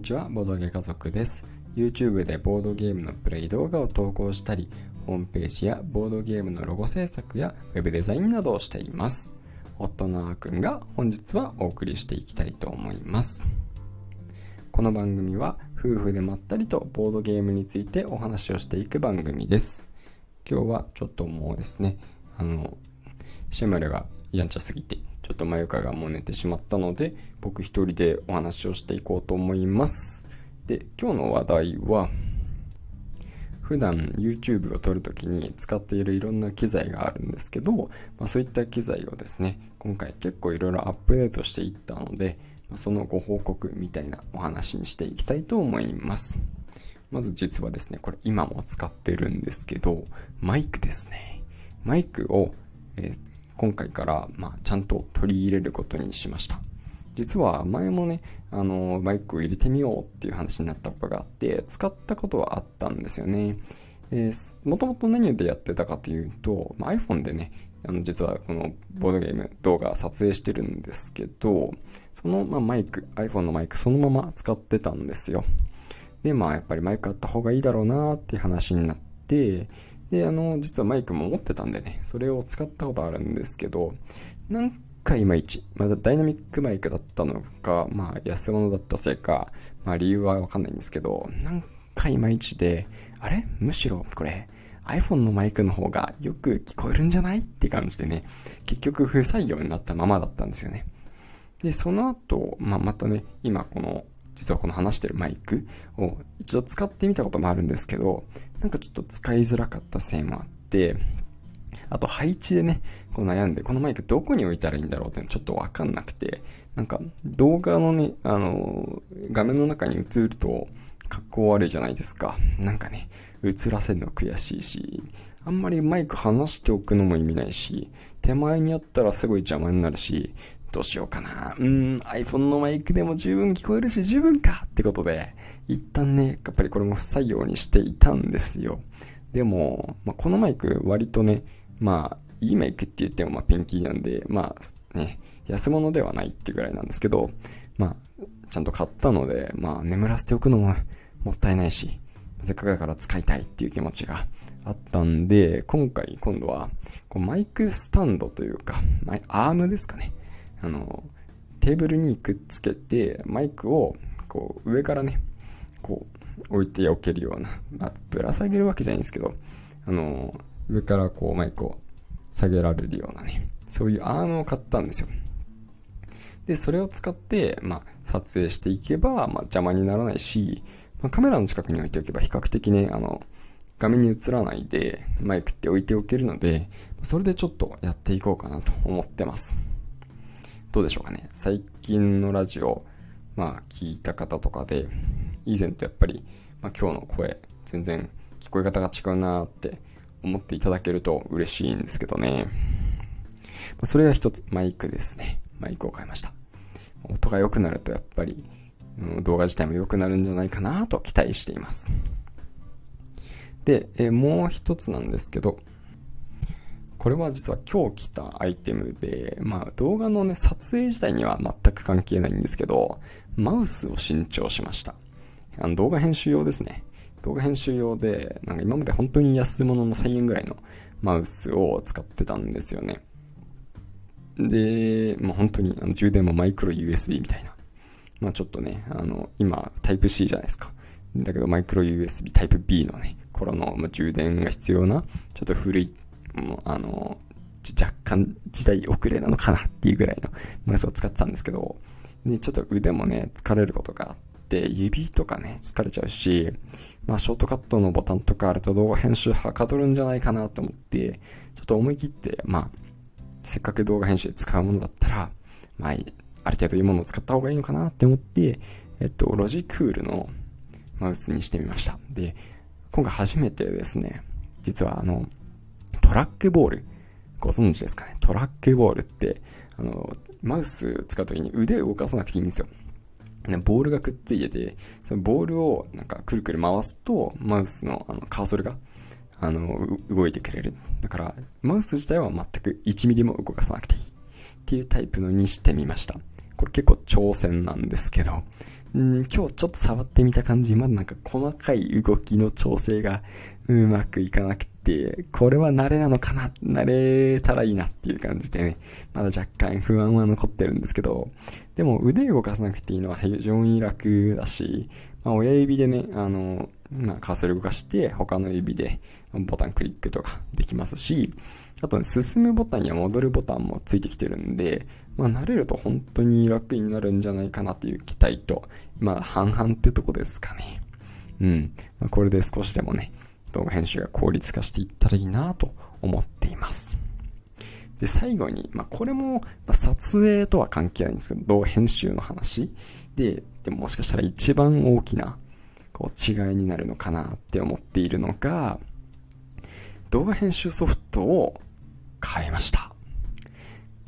にちは、ボードゲー家族です。YouTube でボードゲームのプレイ動画を投稿したり、ホームページやボードゲームのロゴ制作や Web デザインなどをしています。夫のあーくんが本日はお送りしていきたいと思います。この番組は夫婦でまったりとボードゲームについてお話をしていく番組です。今日はちょっともうですね、あの、シェムルがやんちゃすぎてちょっとまゆかがもう寝てしまったので、僕一人でお話をしていこうと思います。で、今日の話題は、普段 YouTube を撮るときに使っているいろんな機材があるんですけど、まあ、そういった機材をですね、今回結構いろいろアップデートしていったので、そのご報告みたいなお話にしていきたいと思います。まず実はですね、これ今も使ってるんですけど、マイクですね。マイクを、えー今回から、まあ、ちゃんと取り入れることにしました。実は前もね、あの、マイクを入れてみようっていう話になったことがあって、使ったことはあったんですよね。え、もともと何でやってたかというと、まあ、iPhone でね、あの実はこのボードゲーム動画撮影してるんですけど、その、ま、マイク、iPhone のマイクそのまま使ってたんですよ。で、まあやっぱりマイクあった方がいいだろうなっていう話になって、で、あの、実はマイクも持ってたんでね、それを使ったことあるんですけど、なんかいまいち、まだダイナミックマイクだったのか、まあ安物だったせいか、まあ理由はわかんないんですけど、なんかいまいちで、あれ？むしろこれ、iPhone のマイクの方がよく聞こえるんじゃない？って感じでね、結局不採用になったままだったんですよね。で、その後、まあ、またね、今この実はこの話してるマイクを一度使ってみたこともあるんですけど、なんかちょっと使いづらかったせいもあって、あと配置でね、こう悩んで、このマイクどこに置いたらいいんだろうってちょっとわかんなくて、なんか動画のね、あの、画面の中に映ると格好悪いじゃないですか。なんかね、映らせるの悔しいし、あんまりマイク離しておくのも意味ないし、手前にあったらすごい邪魔になるし、どうしようかな。うん、iPhone のマイクでも十分聞こえるし十分かってことで、一旦ね、やっぱりこれも不採用にしていたんですよ。でも、まあ、このマイク割とね、まあ、いいマイクって言ってもまあピンキーなんで、まあね、安物ではないってぐらいなんですけど、まあ、ちゃんと買ったので、まあ眠らせておくのももったいないし、せっかくだから使いたいっていう気持ちがあったんで、今回今度はこうマイクスタンドというか、アームですかね。あの、テーブルにくっつけて、マイクを、こう、上からね、こう、置いておけるような、まあ、ぶら下げるわけじゃないんですけど、あの、上からこう、マイクを下げられるようなね、そういうアームを買ったんですよ。で、それを使って、まあ、撮影していけば、まあ、邪魔にならないし、まあ、カメラの近くに置いておけば、比較的ね、あの、画面に映らないで、マイクって置いておけるので、それでちょっとやっていこうかなと思ってます。どうでしょうかね。最近のラジオ、まあ聞いた方とかで、以前とやっぱり、まあ、今日の声、全然聞こえ方が違うなって思っていただけると嬉しいんですけどね。まあ、それが一つ、マイクですね。マイクを変えました。音が良くなるとやっぱり、動画自体も良くなるんじゃないかなと期待しています。で、えもう一つなんですけど、これは実は今日来たアイテムで、まあ動画のね、撮影自体には全く関係ないんですけど、マウスを新調しました。あの動画編集用ですね。動画編集用で、なんか今まで本当に安物の1000円ぐらいのマウスを使ってたんですよね。で、まあ本当にあの充電もマイクロ USB みたいな。まあちょっとね、あの、今タイプ C じゃないですか。だけどマイクロ USB タイプ B のね、頃の、ま、充電が必要な、ちょっと古いもうあの、若干時代遅れなのかなっていうぐらいのマウスを使ってたんですけど、で、ちょっと腕もね、疲れることがあって、指とかね、疲れちゃうし、まあ、ショートカットのボタンとかあると動画編集はかどるんじゃないかなと思って、ちょっと思い切って、まあ、せっかく動画編集で使うものだったら、まあ、ある程度いいものを使った方がいいのかなって思って、えっと、ロジクールのマウスにしてみました。で、今回初めてですね、実はあの、トラックボール。ご存知ですかね？トラックボールって、あの、マウス使うときに腕を動かさなくていいんですよ。ボールがくっついてて、そのボールをなんかくるくる回すと、マウスのあのカーソルが、あの、動いてくれる。だから、マウス自体は全く1ミリも動かさなくていい。っていうタイプのにしてみました。これ結構挑戦なんですけど、ん今日ちょっと触ってみた感じ、まだなんか細かい動きの調整がうまくいかなくて、これは慣れなのかな慣れたらいいなっていう感じでね、まだ若干不安は残ってるんですけど、でも腕動かさなくていいのは非常に楽だし、まあ、親指でね、あの、まあ、カーソル動かして、他の指でボタンクリックとかできますし、あとね、進むボタンや戻るボタンもついてきてるんで、まあ、慣れると本当に楽になるんじゃないかなという期待と、まあ、半々ってとこですかね。うん。まあ、これで少しでもね、動画編集が効率化していったらいいなと思っています。で、最後に、まあ、これも、ま撮影とは関係ないんですけど、動画編集の話で、でももしかしたら一番大きな、こう、違いになるのかなって思っているのが、動画編集ソフトを変えました。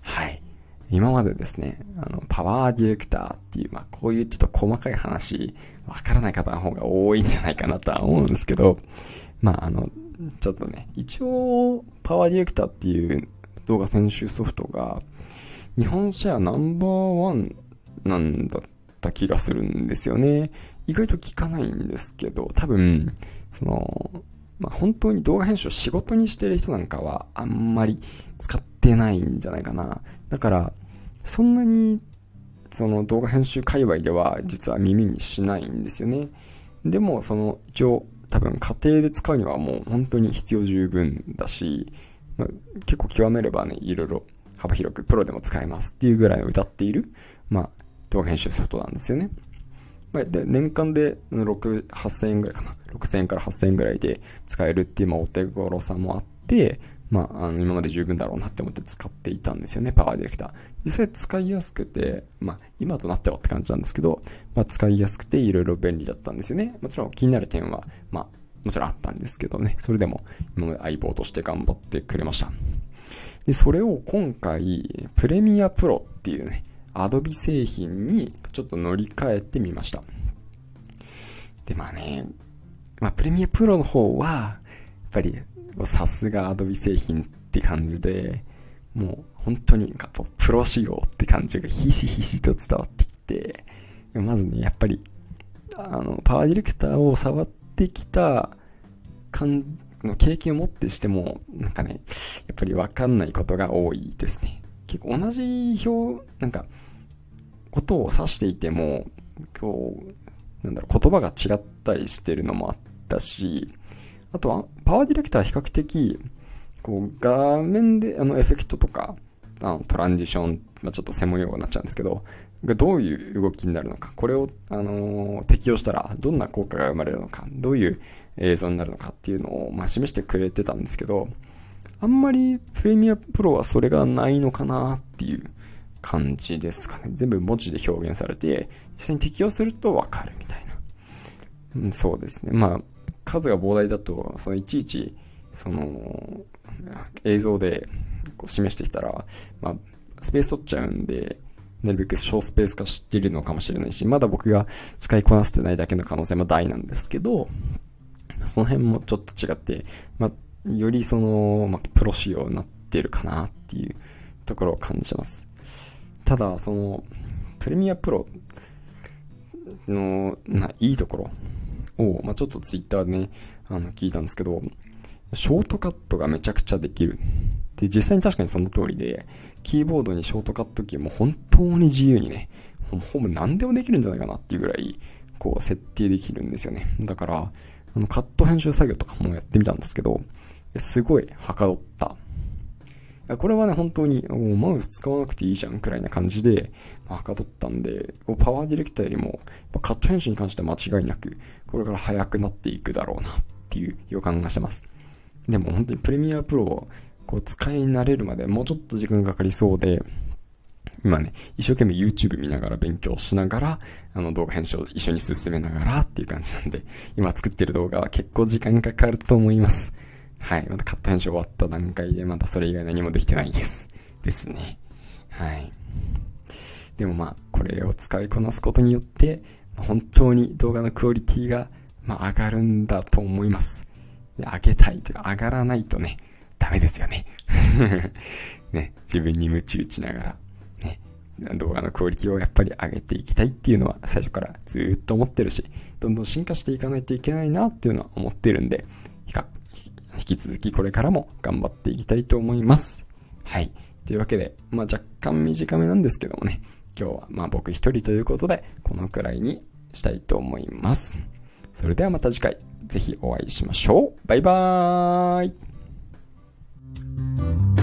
はい。今までですね、あの、パワーディレクターっていう、まあ、こういうちょっと細かい話、わからない方の方が多いんじゃないかなとは思うんですけど、まあ、あの、ちょっとね、一応、パワーディレクターっていう動画編集ソフトが、日本シェアナンバーワンなんだった気がするんですよね。意外と聞かないんですけど、多分、その、まあ、本当に動画編集を仕事にしてる人なんかはあんまり使ってないんじゃないかな。だから、そんなにその動画編集界隈では実は耳にしないんですよね。でも、その一応多分家庭で使うにはもう本当に必要十分だし、まあ、結構極めればね、いろいろ幅広くプロでも使えますっていうぐらいの謳っている、まあ、動画編集ソフトなんですよね。で、年間で6、8000円ぐらいかな。6000円から8000円ぐらいで使えるっていう、まあ、お手頃さもあって、まあ、あの、今まで十分だろうなって思って使っていたんですよね、パワーディレクター。実際使いやすくて、まあ、今となってはって感じなんですけど、まあ、使いやすくていろいろ便利だったんですよね。もちろん気になる点は、まあ、もちろんあったんですけどね、それでも今まで相棒として頑張ってくれました。で、それを今回、プレミアプロっていうね、アドビ製品にちょっと乗り換えてみました。で、まあね、まあ、プレミアプロの方は、やっぱり、さすがアドビ製品って感じで、もう本当にプロ仕様って感じがひしひしと伝わってきて、まずね、やっぱり、あの、パワーディレクターを触ってきた感の経験を持ってしても、なんかね、やっぱりわかんないことが多いですね。結構同じ表、なんか、ことを指していても、こう、なんだろう、言葉が違ったりしてるのもあったし、あとは、パワーディレクターは比較的、こう、画面で、あの、エフェクトとか、あの、トランジション、まあ、ちょっと専門用語になっちゃうんですけど、がどういう動きになるのか、これを、あのー、適用したらどんな効果が生まれるのか、どういう映像になるのかっていうのを、まあ、示してくれてたんですけど、あんまりプレミアプロはそれがないのかなっていう感じですかね。全部文字で表現されて、実際に適用するとわかるみたいな。うん、そうですね。まあ、数が膨大だと、そのいちいち、その、映像でこう示してきたら、まあ、スペース取っちゃうんで、なるべく小スペース化しているのかもしれないし、まだ僕が使いこなせてないだけの可能性も大なんですけど、その辺もちょっと違って、まあ、よりその、まあ、プロ仕様になってるかなっていうところを感じます。ただ、その、プレミアプロの、な、いいところを、まあ、ちょっとツイッターでね、あの、聞いたんですけど、ショートカットがめちゃくちゃできる。で、実際に確かにその通りで、キーボードにショートカットキーも本当に自由にね、ほぼ何でもできるんじゃないかなっていうぐらい、こう、設定できるんですよね。だから、あの、カット編集作業とかもやってみたんですけど、すごいはかどった。これはね、本当に、もうマウス使わなくていいじゃんくらいな感じで、まあ、はかどったんで、パワーディレクターよりも、カット編集に関しては間違いなく、これから速くなっていくだろうなっていう予感がしてます。でも本当にプレミアプロをこう使い慣れるまでもうちょっと時間がかかりそうで、今ね、一生懸命 YouTube 見ながら勉強しながら、あの動画編集を一緒に進めながらっていう感じなんで、今作ってる動画は結構時間かかると思います。はい。またカット編集終わった段階で、またそれ以外何もできてないです。ですね。はい。でもまあ、これを使いこなすことによって、本当に動画のクオリティが、まあ、上がるんだと思います。上げたいというか、上がらないとね、ダメですよね。ね、自分に鞭打ちながら、ね、動画のクオリティをやっぱり上げていきたいっていうのは最初からずっと思ってるし、どんどん進化していかないといけないなっていうのは思ってるんで、引き続きこれからも頑張っていきたいと思います。はい。というわけで、まあ、若干短めなんですけどもね、今日はまあ僕一人ということで、このくらいにしたいと思います。それではまた次回、ぜひお会いしましょう。バイバーイ。